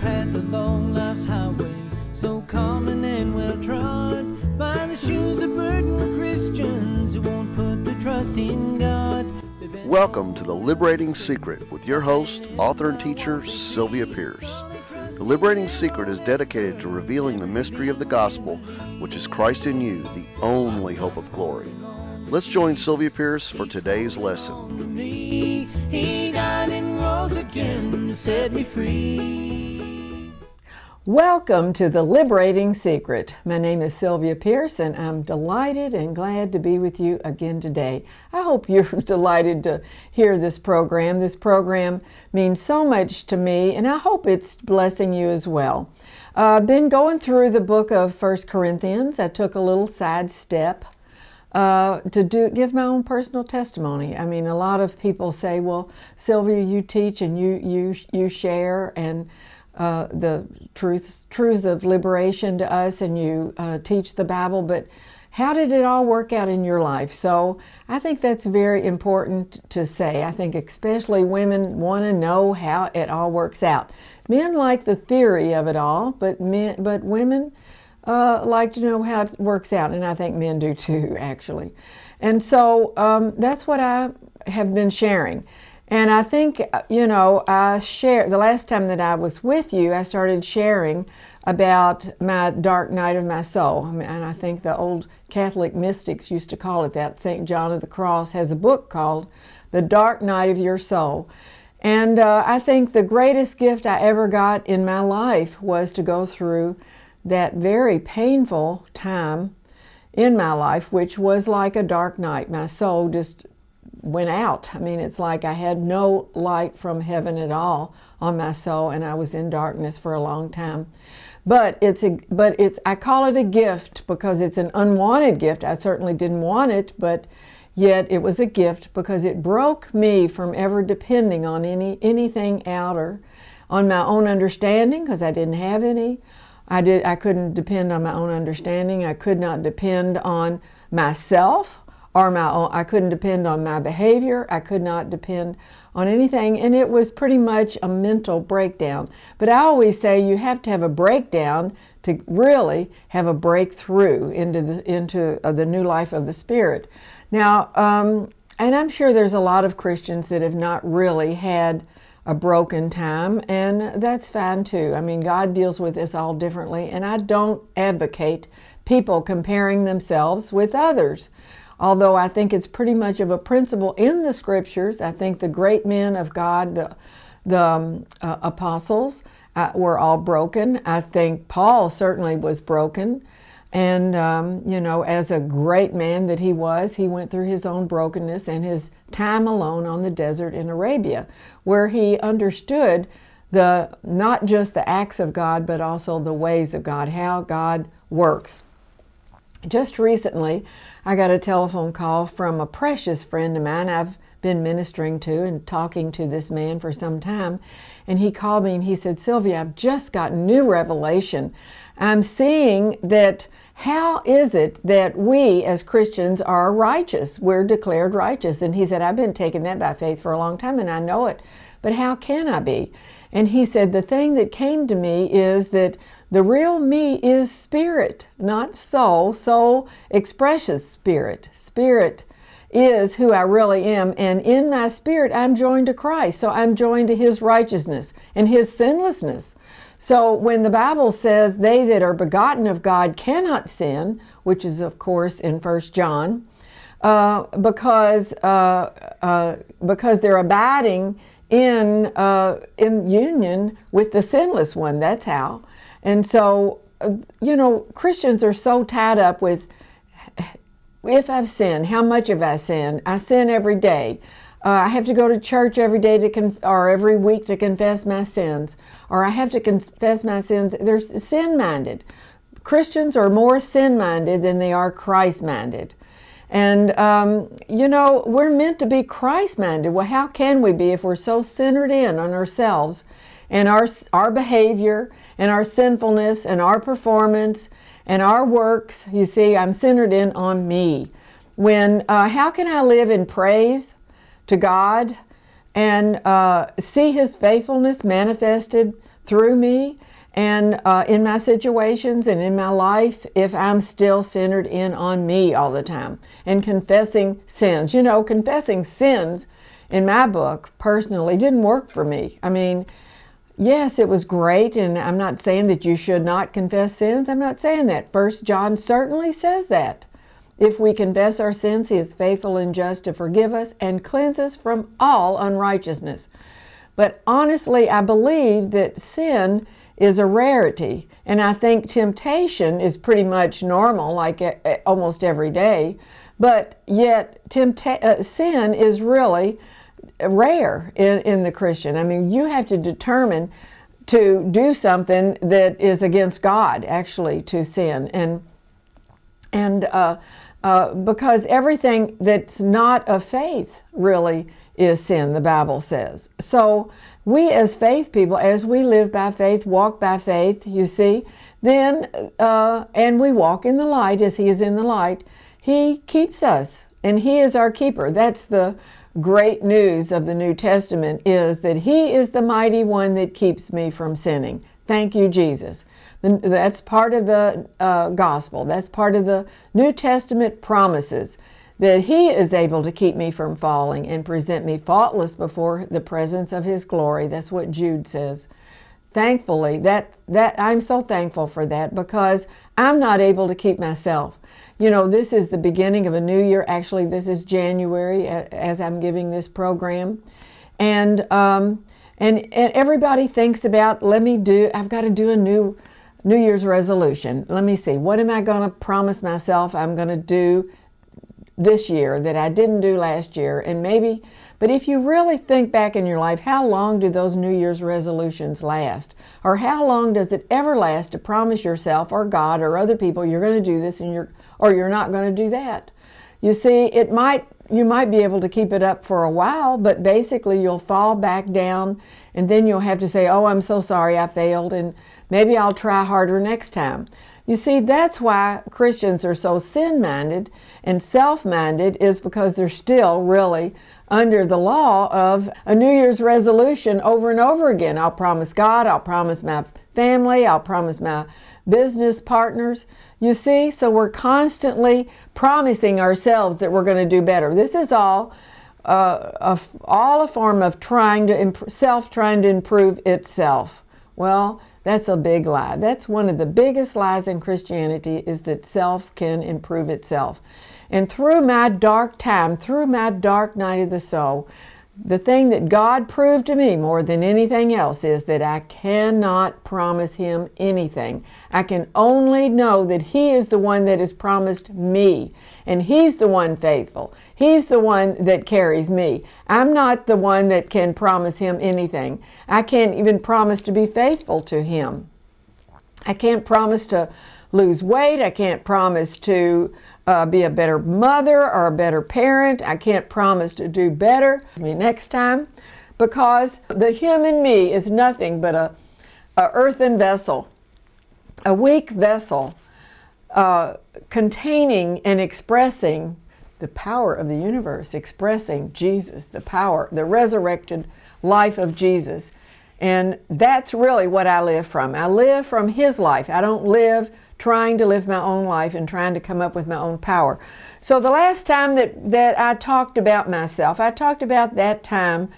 path along life's highway, so common and well trod. By the shoes of burdened Christians who won't put their trust in God. Welcome to The Liberating Secret with your host, author, and teacher, Sylvia Pierce. The Liberating Secret is dedicated to revealing the mystery of the gospel, which is Christ in you, the only hope of glory. Let's join Sylvia Pierce for today's lesson. He died and rose again to set me free. Welcome to The Liberating Secret. My name is Sylvia Pierce, and I'm delighted and glad to be with you again today. I hope you're delighted to hear this program. This program means so much to me, and I hope it's blessing you as well. I've been going through the book of First Corinthians. I took a little side step uh, to do give my own personal testimony. I mean, a lot of people say, "Well, Sylvia, you teach and you you you share and." Uh, the truths truths of liberation to us, and you uh, teach the Bible. But how did it all work out in your life? So I think that's very important to say. I think especially women want to know how it all works out. Men like the theory of it all, but men, but women uh, like to know how it works out, and I think men do too, actually. And so um, that's what I have been sharing. And I think, you know, I share the last time that I was with you, I started sharing about my dark night of my soul. And I think the old Catholic mystics used to call it that. St. John of the Cross has a book called The Dark Night of Your Soul. And uh, I think the greatest gift I ever got in my life was to go through that very painful time in my life, which was like a dark night. My soul just went out. I mean, it's like I had no light from heaven at all on my soul, and I was in darkness for a long time. But it's a, but it's, I call it a gift because it's an unwanted gift. I certainly didn't want it, but yet it was a gift because it broke me from ever depending on any anything outer, on my own understanding because I didn't have any. I did. I couldn't depend on my own understanding. I could not depend on myself or my own, I couldn't depend on my behavior. I could not depend on anything. And it was pretty much a mental breakdown. But I always say you have to have a breakdown to really have a breakthrough into the, into uh, the new life of the Spirit. Now, um, and I'm sure there's a lot of Christians that have not really had a broken time, and that's fine too. I mean, God deals with this all differently, and I don't advocate people comparing themselves with others although I think it's pretty much of a principle in the scriptures. I think the great men of God, the, the um, uh, apostles, uh, were all broken. I think Paul certainly was broken. And, um, you know, as a great man that he was, he went through his own brokenness and his time alone on the desert in Arabia, where he understood the not just the acts of God, but also the ways of God, how God works. Just recently, I got a telephone call from a precious friend of mine I've been ministering to and talking to this man for some time. And he called me and he said, Sylvia, I've just got new revelation. I'm seeing that how is it that we as Christians are righteous? We're declared righteous. And he said, I've been taking that by faith for a long time and I know it, but how can I be? And he said, The thing that came to me is that the real me is spirit, not soul. Soul expresses spirit. Spirit is who I really am. And in my spirit, I'm joined to Christ. So I'm joined to his righteousness and his sinlessness. So when the Bible says they that are begotten of God cannot sin, which is, of course, in First John, uh, because, uh, uh, because they're abiding in, uh, in union with the sinless one. That's how. And so, uh, you know, Christians are so tied up with if I've sinned, how much have I sinned? I sin every day. Uh, I have to go to church every day to or every week to confess my sins, or I have to confess my sins. They're sin minded. Christians are more sin minded than they are Christ minded. And, um, you know, we're meant to be Christ minded. Well, how can we be if we're so centered in on ourselves and our, our behavior and our sinfulness and our performance and our works? You see, I'm centered in on me. When, uh, how can I live in praise to God and uh, see His faithfulness manifested through me and uh, in my situations and in my life if I'm still centered in on me all the time and confessing sins. You know, confessing sins in my book personally didn't work for me. I mean, yes, it was great, and I'm not saying that you should not confess sins. I'm not saying that. First John certainly says that. If we confess our sins, he is faithful and just to forgive us and cleanse us from all unrighteousness. But honestly, I believe that sin is a rarity. And I think temptation is pretty much normal, like almost every day. But yet, tempta- uh, sin is really rare in, in the Christian. I mean, you have to determine to do something that is against God, actually, to sin. And, and uh, uh, because everything that's not of faith really is sin, the Bible says. So, we as faith people, as we live by faith, walk by faith, you see, then, uh, and we walk in the light as He is in the light, He keeps us and He is our keeper. That's the great news of the New Testament is that He is the mighty one that keeps me from sinning. Thank you, Jesus. That's part of the uh, gospel. That's part of the New Testament promises that He is able to keep me from falling and present me faultless before the presence of His glory. That's what Jude says. Thankfully, that, that I'm so thankful for that because I'm not able to keep myself. You know, this is the beginning of a new year. Actually, this is January as I'm giving this program. And, um, and, and everybody thinks about, let me do, I've got to do a new New Year's resolution. Let me see, what am I going to promise myself I'm going to do this year that I didn't do last year, and maybe, but if you really think back in your life, how long do those New Year's resolutions last? Or how long does it ever last to promise yourself or God or other people you're going to do this and you're, or you're not going to do that? You see, it might, you might be able to keep it up for a while, but basically you'll fall back down and then you'll have to say, oh, I'm so sorry I failed and maybe I'll try harder next time. You see, that's why Christians are so sin minded and self minded, is because they're still really under the law of a New Year's resolution over and over again. I'll promise God, I'll promise my family, I'll promise my business partners. You see, so we're constantly promising ourselves that we're going to do better. This is all. Uh, a, all a form of trying to imp- self trying to improve itself. Well, that's a big lie. That's one of the biggest lies in Christianity is that self can improve itself. And through my dark time, through my dark night of the soul, the thing that God proved to me more than anything else is that I cannot promise Him anything. I can only know that He is the one that has promised me, and He's the one faithful. He's the one that carries me. I'm not the one that can promise Him anything. I can't even promise to be faithful to Him. I can't promise to lose weight. I can't promise to uh, be a better mother or a better parent. I can't promise to do better me next time because the human me is nothing but a, a earthen vessel, a weak vessel uh, containing and expressing the power of the universe, expressing Jesus, the power, the resurrected life of Jesus. And that's really what I live from. I live from His life. I don't live trying to live my own life and trying to come up with my own power. So the last time that, that I talked about myself, I talked about that time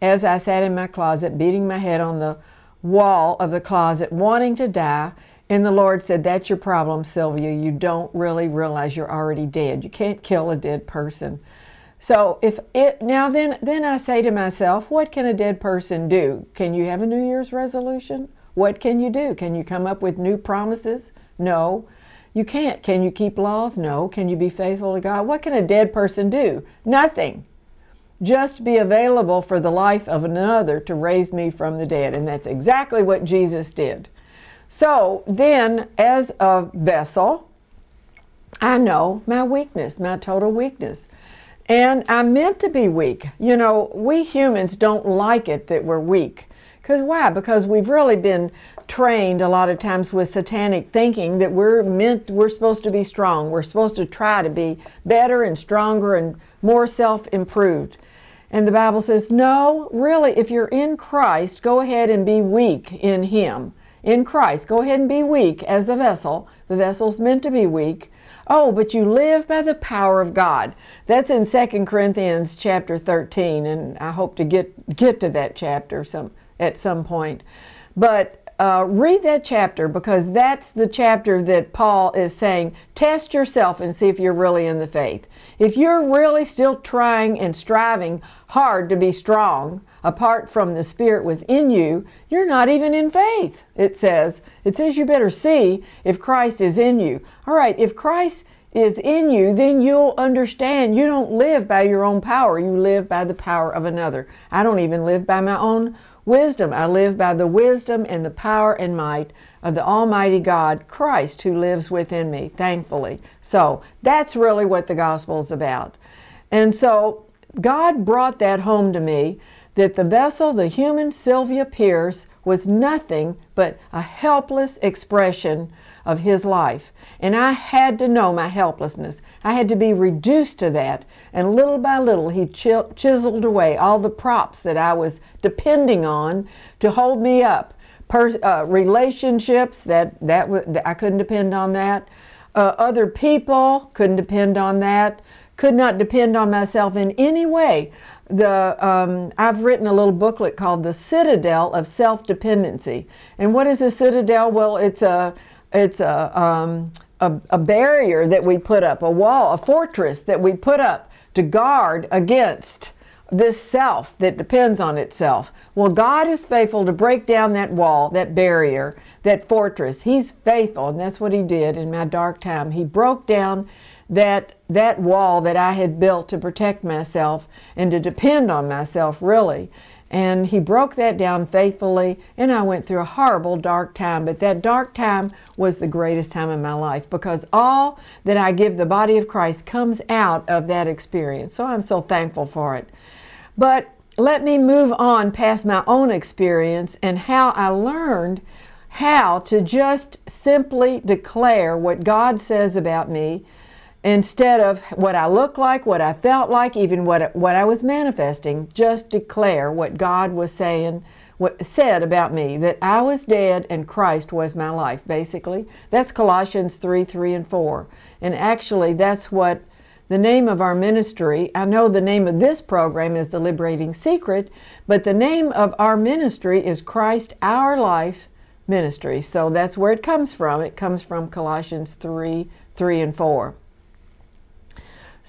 as I sat in my closet, beating my head on the wall of the closet, wanting to die. And the Lord said, That's your problem, Sylvia. You don't really realize you're already dead. You can't kill a dead person. So if it now then then I say to myself, what can a dead person do? Can you have a New Year's resolution? What can you do? Can you come up with new promises? No. You can't. Can you keep laws? No. Can you be faithful to God? What can a dead person do? Nothing. Just be available for the life of another to raise me from the dead. And that's exactly what Jesus did. So then, as a vessel, I know my weakness, my total weakness. And I'm meant to be weak. You know, we humans don't like it that we're weak. Because why? Because we've really been trained a lot of times with satanic thinking that we're meant we're supposed to be strong we're supposed to try to be better and stronger and more self-improved And the Bible says, no, really, if you're in Christ, go ahead and be weak in Him. In Christ, go ahead and be weak as the vessel. The vessel's meant to be weak. Oh, but you live by the power of God. That's in 2 Corinthians chapter 13, and I hope to get, get to that chapter some, at some point. But uh, read that chapter because that's the chapter that Paul is saying test yourself and see if you're really in the faith. If you're really still trying and striving hard to be strong apart from the Spirit within you, you're not even in faith. It says, it says you better see if Christ is in you. All right, if Christ is in you, then you'll understand you don't live by your own power, you live by the power of another. I don't even live by my own wisdom. I live by the wisdom and the power and might of the Almighty God, Christ, who lives within me, thankfully. So that's really what the gospel is about. And so God brought that home to me that the vessel, the human Sylvia Pierce, was nothing but a helpless expression of his life. And I had to know my helplessness. I had to be reduced to that. And little by little, he chiseled away all the props that I was depending on to hold me up. Per, uh, relationships, that, that, I couldn't depend on that. Uh, other people, couldn't depend on that. Could not depend on myself in any way the um, I've written a little booklet called "The Citadel of Self Dependency." And what is a citadel? Well, it's a it's a, um, a, a barrier that we put up, a wall, a fortress that we put up to guard against this self that depends on itself. Well, God is faithful to break down that wall, that barrier, that fortress. He's faithful, and that's what He did in my dark time. He broke down that that wall that I had built to protect myself and to depend on myself, really. And he broke that down faithfully, and I went through a horrible dark time. But that dark time was the greatest time in my life because all that I give the body of Christ comes out of that experience. So I'm so thankful for it. But let me move on past my own experience and how I learned how to just simply declare what God says about me instead of what I looked like, what I felt like, even what, what I was manifesting, just declare what God was saying, what said about me, that I was dead and Christ was my life, basically. That's Colossians 3 3 and 4. And actually, that's what the name of our ministry, I know the name of this program is The Liberating Secret, but the name of our ministry is Christ Our Life Ministry. So that's where it comes from. It comes from Colossians 3 3 and 4.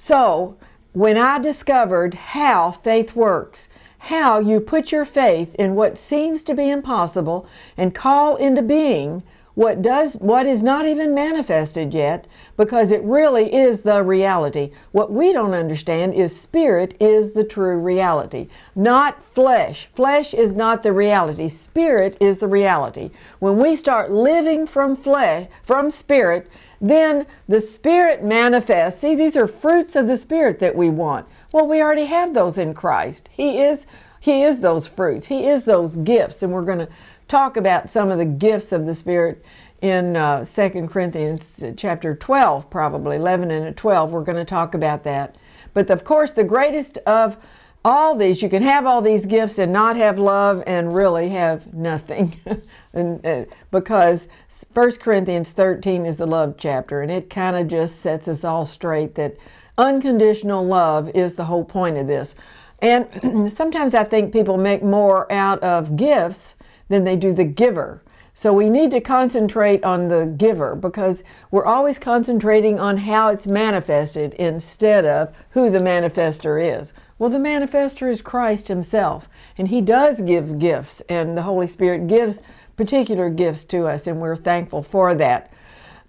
So, when I discovered how faith works, how you put your faith in what seems to be impossible and call into being what does what is not even manifested yet because it really is the reality. What we don't understand is spirit is the true reality not flesh. Flesh is not the reality. Spirit is the reality. When we start living from flesh from spirit then the Spirit manifests. See, these are fruits of the Spirit that we want. Well, we already have those in Christ. He is He is those fruits. He is those gifts, and we're going to talk about some of the gifts of the Spirit in uh, 2 Corinthians chapter 12, probably 11 and 12. We're going to talk about that. But of course, the greatest of all these, you can have all these gifts and not have love and really have nothing. and, uh, because 1 Corinthians 13 is the love chapter, and it kind of just sets us all straight that unconditional love is the whole point of this. And sometimes I think people make more out of gifts than they do the giver. So we need to concentrate on the giver because we're always concentrating on how it's manifested instead of who the manifester is. Well, the manifester is Christ Himself, and He does give gifts, and the Holy Spirit gives particular gifts to us, and we're thankful for that.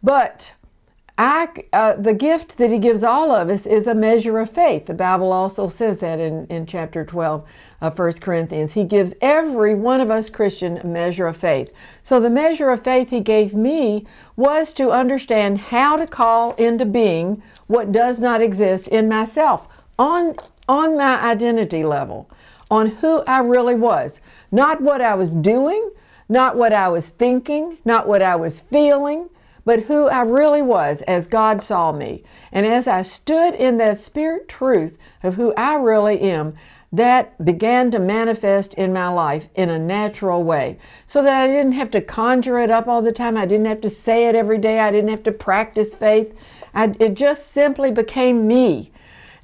But I, uh, the gift that he gives all of us is a measure of faith. The Bible also says that in, in chapter 12 of 1 Corinthians. He gives every one of us Christian a measure of faith. So the measure of faith he gave me was to understand how to call into being what does not exist in myself on, on my identity level, on who I really was. Not what I was doing, not what I was thinking, not what I was feeling, but who I really was as God saw me. And as I stood in that spirit truth of who I really am, that began to manifest in my life in a natural way so that I didn't have to conjure it up all the time. I didn't have to say it every day. I didn't have to practice faith. I, it just simply became me.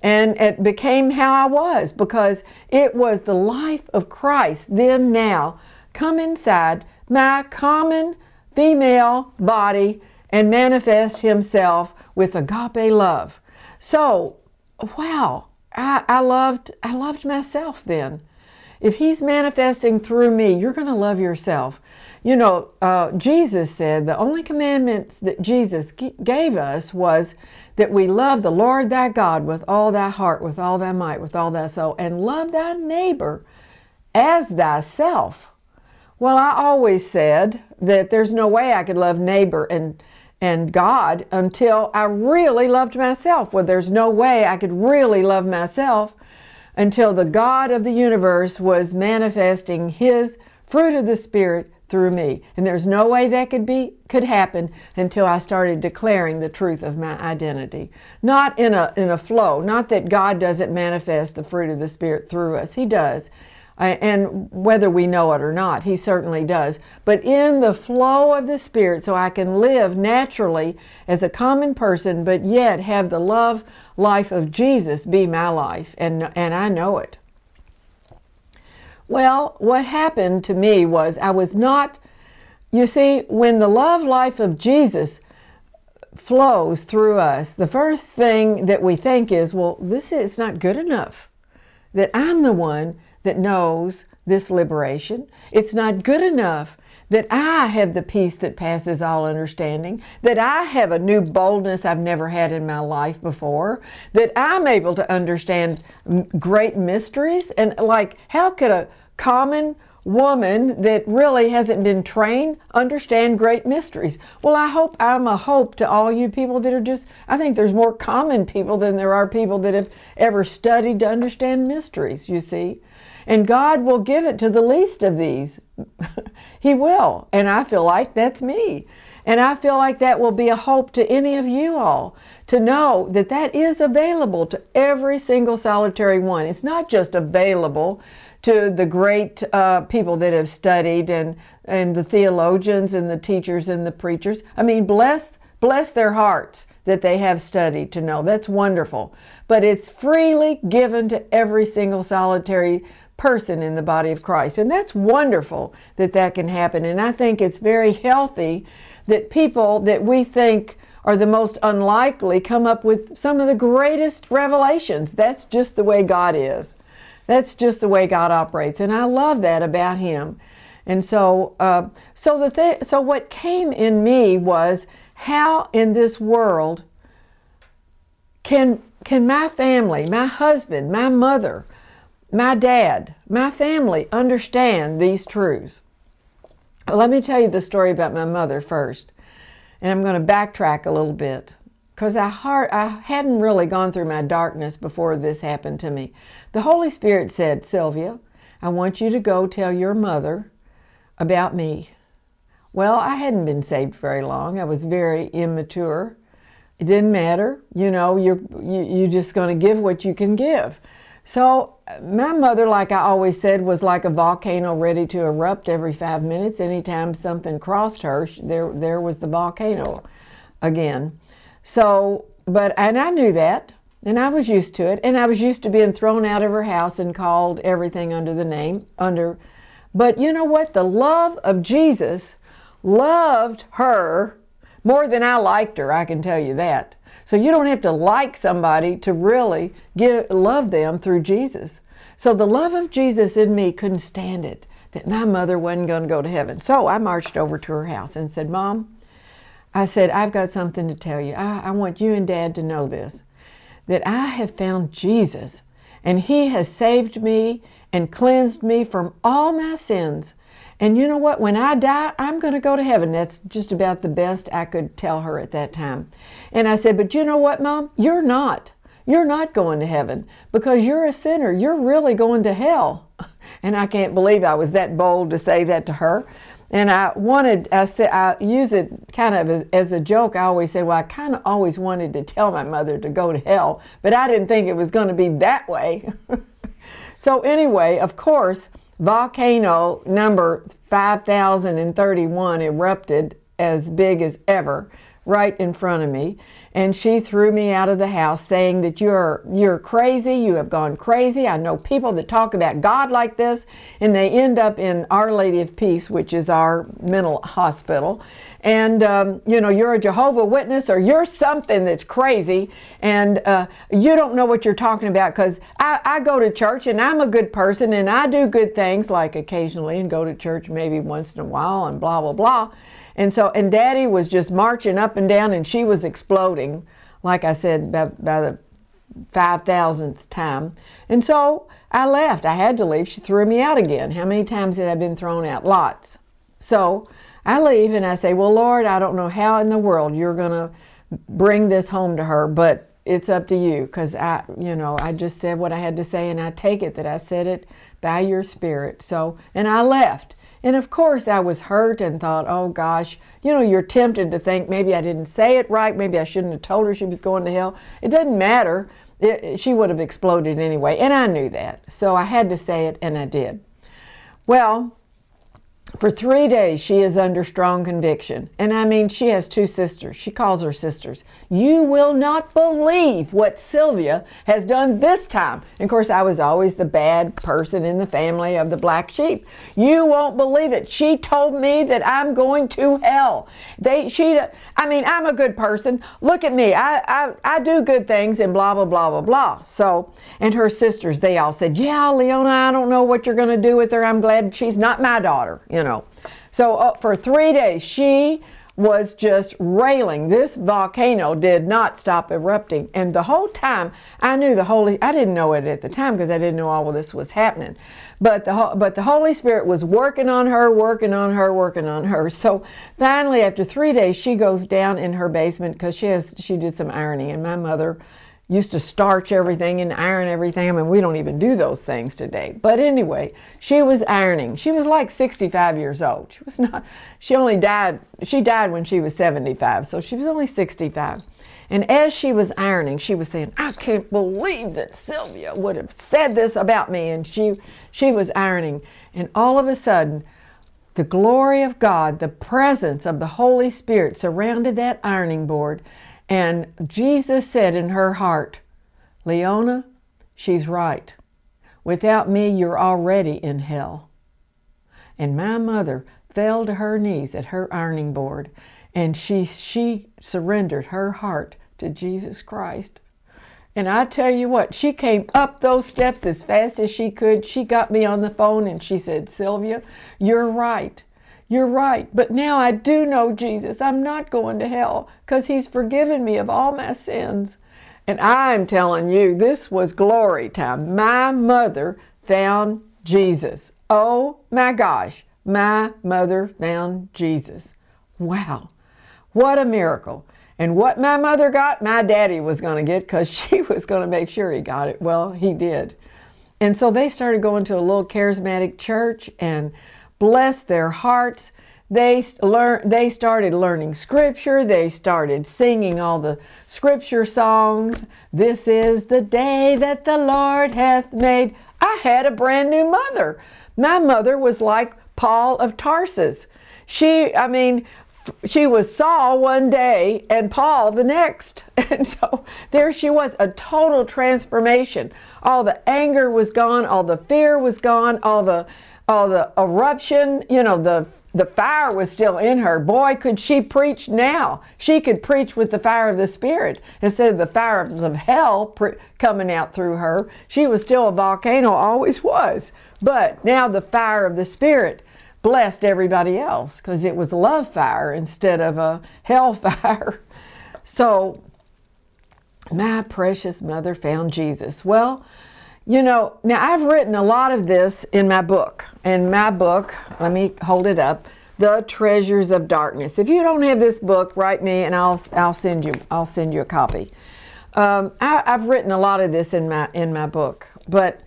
And it became how I was because it was the life of Christ then, now, come inside my common female body and manifest Himself with agape love. So, wow, I, I loved I loved myself then. If He's manifesting through me, you're going to love yourself. You know, uh, Jesus said the only commandments that Jesus g- gave us was that we love the Lord thy God with all thy heart, with all thy might, with all thy soul, and love thy neighbor as thyself. Well, I always said that there's no way I could love neighbor and and God until I really loved myself. Well, there's no way I could really love myself until the God of the universe was manifesting his fruit of the spirit through me. And there's no way that could be could happen until I started declaring the truth of my identity. Not in a in a flow, not that God doesn't manifest the fruit of the spirit through us. He does and whether we know it or not, He certainly does. But in the flow of the Spirit, so I can live naturally as a common person, but yet have the love life of Jesus be my life, and, and I know it. Well, what happened to me was I was not, you see, when the love life of Jesus flows through us, the first thing that we think is, well, this is not good enough. That I'm the one that knows this liberation. It's not good enough that I have the peace that passes all understanding, that I have a new boldness I've never had in my life before, that I'm able to understand great mysteries. And like, how could a common woman that really hasn't been trained understand great mysteries. Well, I hope I'm a hope to all you people that are just, I think there's more common people than there are people that have ever studied to understand mysteries, you see. And God will give it to the least of these. he will. And I feel like that's me. And I feel like that will be a hope to any of you all to know that that is available to every single solitary one. It's not just available to the great uh, people that have studied and, and the theologians and the teachers and the preachers. I mean, bless, bless their hearts that they have studied to know. That's wonderful. But it's freely given to every single solitary person in the body of Christ. And that's wonderful that that can happen. And I think it's very healthy that people that we think are the most unlikely come up with some of the greatest revelations. That's just the way God is. That's just the way God operates. And I love that about Him. And so, uh, so the th- so what came in me was how in this world can can my family, my husband, my mother, my dad, my family understand these truths. let me tell you the story about my mother first. And I'm going to backtrack a little bit because I, I hadn't really gone through my darkness before this happened to me. The Holy Spirit said, Sylvia, I want you to go tell your mother about me. Well, I hadn't been saved very long. I was very immature. It didn't matter. You know, you're, you, you're just going to give what you can give. So, my mother, like I always said, was like a volcano ready to erupt every five minutes. Anytime something crossed her, there, there was the volcano again. So, but, and I knew that, and I was used to it, and I was used to being thrown out of her house and called everything under the name, under, but you know what? The love of Jesus loved her more than I liked her, I can tell you that. So you don't have to like somebody to really give, love them through Jesus. So the love of Jesus in me couldn't stand it that my mother wasn't going to go to heaven. So I marched over to her house and said, Mom, I said, I've got something to tell you. I, I want you and Dad to know this that I have found Jesus and He has saved me and cleansed me from all my sins. And you know what? When I die, I'm going to go to heaven. That's just about the best I could tell her at that time. And I said, But you know what, Mom? You're not. You're not going to heaven because you're a sinner. You're really going to hell. And I can't believe I was that bold to say that to her. And I wanted, I said, I use it kind of as, as a joke. I always say, well, I kind of always wanted to tell my mother to go to hell, but I didn't think it was going to be that way. So, anyway, of course, volcano number 5031 erupted as big as ever right in front of me and she threw me out of the house saying that you're you're crazy you have gone crazy. I know people that talk about god like this and they end up in our lady of peace which is our mental hospital. And um, you know you're a jehovah witness or you're something that's crazy. And uh, you don't know what you're talking about because I, I go to church and i'm a good person and i do good things like occasionally and go to church maybe once in a while and blah blah blah and so, and daddy was just marching up and down and she was exploding, like I said, by, by the 5,000th time. And so I left. I had to leave. She threw me out again. How many times had I been thrown out? Lots. So I leave and I say, Well, Lord, I don't know how in the world you're going to bring this home to her, but it's up to you because I, you know, I just said what I had to say and I take it that I said it by your spirit. So, and I left. And of course, I was hurt and thought, oh gosh, you know, you're tempted to think maybe I didn't say it right, maybe I shouldn't have told her she was going to hell. It doesn't matter. It, she would have exploded anyway, and I knew that. So I had to say it, and I did. Well, for three days, she is under strong conviction. And I mean, she has two sisters. She calls her sisters. You will not believe what Sylvia has done this time. And of course, I was always the bad person in the family of the black sheep. You won't believe it. She told me that I'm going to hell. They, she, I mean, I'm a good person. Look at me. I, I, I do good things and blah, blah, blah, blah, blah. So, and her sisters, they all said, Yeah, Leona, I don't know what you're going to do with her. I'm glad she's not my daughter, you know. So uh, for three days, she was just railing. This volcano did not stop erupting. And the whole time, I knew the Holy, I didn't know it at the time because I didn't know all of this was happening. But the, but the Holy Spirit was working on her, working on her, working on her. So finally, after three days, she goes down in her basement because she has, she did some ironing. And my mother, used to starch everything and iron everything. I mean, we don't even do those things today. But anyway, she was ironing. She was like 65 years old. She was not, she only died, she died when she was 75, so she was only 65. And as she was ironing, she was saying, I can't believe that Sylvia would have said this about me. And she, she was ironing. And all of a sudden, the glory of God, the presence of the Holy Spirit surrounded that ironing board. And Jesus said in her heart, Leona, she's right. Without me, you're already in hell. And my mother fell to her knees at her ironing board and she, she surrendered her heart to Jesus Christ. And I tell you what, she came up those steps as fast as she could. She got me on the phone and she said, Sylvia, you're right. You're right, but now I do know Jesus. I'm not going to hell because He's forgiven me of all my sins. And I'm telling you, this was glory time. My mother found Jesus. Oh my gosh, my mother found Jesus. Wow, what a miracle. And what my mother got, my daddy was going to get because she was going to make sure he got it. Well, he did. And so they started going to a little charismatic church and bless their hearts. They learn, they started learning scripture. They started singing all the scripture songs. This is the day that the Lord hath made. I had a brand new mother. My mother was like Paul of Tarsus. She, I mean, she was Saul one day and Paul the next. And so there she was, a total transformation. All the anger was gone, all the fear was gone, all the oh, the eruption, you know, the the fire was still in her. Boy, could she preach now. She could preach with the fire of the Spirit instead of the fires of hell coming out through her. She was still a volcano, always was. But now the fire of the Spirit blessed everybody else because it was love fire instead of a hell fire. So, my precious mother found Jesus. Well, you know, now I've written a lot of this in my book. In my book, let me hold it up, The Treasures of Darkness. If you don't have this book, write me and I'll I'll send you I'll send you a copy. Um, I, have written a lot of this in my in my book, but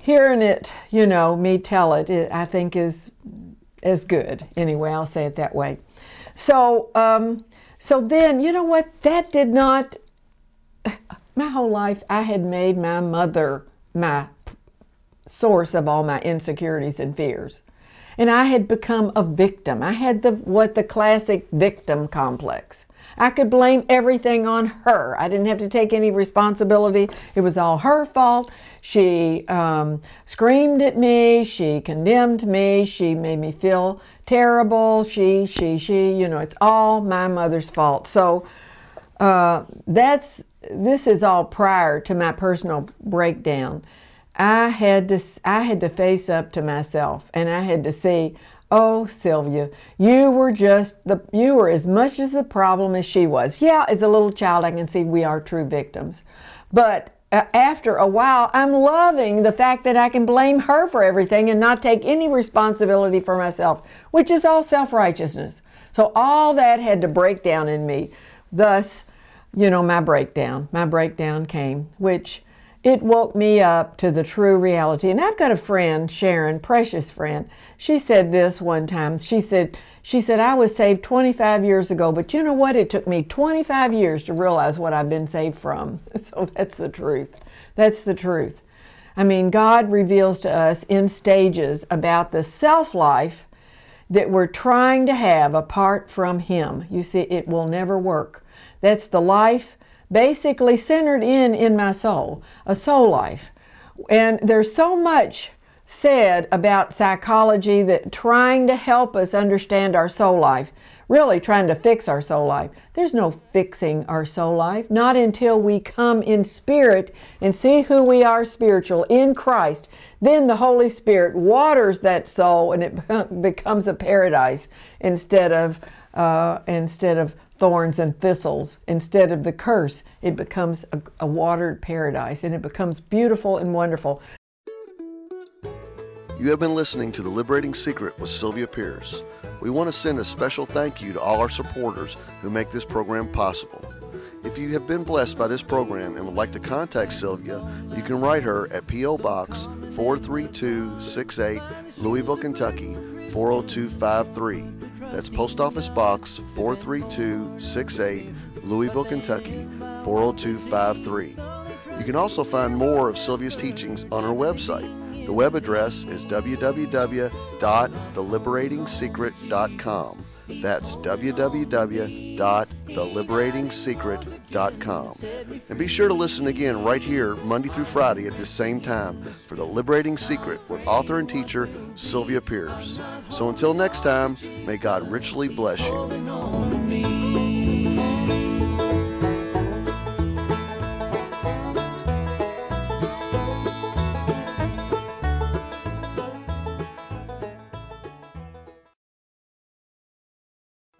hearing it, you know, me tell it, it I think is is good. Anyway, I'll say it that way. So um, so then, you know what? That did not. My whole life, I had made my mother my source of all my insecurities and fears. And I had become a victim. I had the what the classic victim complex. I could blame everything on her. I didn't have to take any responsibility. It was all her fault. She um, screamed at me. She condemned me. She made me feel terrible. She, she, she. You know, it's all my mother's fault. So uh, that's this is all prior to my personal breakdown. I had to I had to face up to myself, and I had to see Oh, Sylvia, you were just the you were as much as the problem as she was. Yeah, as a little child, I can see we are true victims. But uh, after a while, I'm loving the fact that I can blame her for everything and not take any responsibility for myself, which is all self righteousness. So all that had to break down in me. Thus, you know, my breakdown. My breakdown came, which it woke me up to the true reality. And I've got a friend, Sharon, precious friend. She said this one time. She said, she said, I was saved 25 years ago, but you know what? It took me 25 years to realize what I've been saved from. So that's the truth. That's the truth. I mean, God reveals to us in stages about the self life that we're trying to have apart from Him. You see, it will never work. That's the life basically centered in in my soul, a soul life. And there's so much said about psychology that trying to help us understand our soul life, really trying to fix our soul life. There's no fixing our soul life, not until we come in spirit and see who we are spiritual in Christ. Then the Holy Spirit waters that soul and it becomes a paradise instead of uh, instead of thorns and thistles. Instead of the curse, it becomes a, a watered paradise and it becomes beautiful and wonderful. You have been listening to The Liberating Secret with Sylvia Pierce. We want to send a special thank you to all our supporters who make this program possible. If you have been blessed by this program and would like to contact Sylvia, you can write her at P.O. Box 43268, Louisville, Kentucky 40253. That's Post Office Box 43268, Louisville, Kentucky 40253. You can also find more of Sylvia's teachings on her website. The web address is www.theliberatingsecret.com. That's www.theliberatingsecret.com. And be sure to listen again right here, Monday through Friday at this same time, for The Liberating Secret with author and teacher Sylvia Pierce. So until next time, may God richly bless you.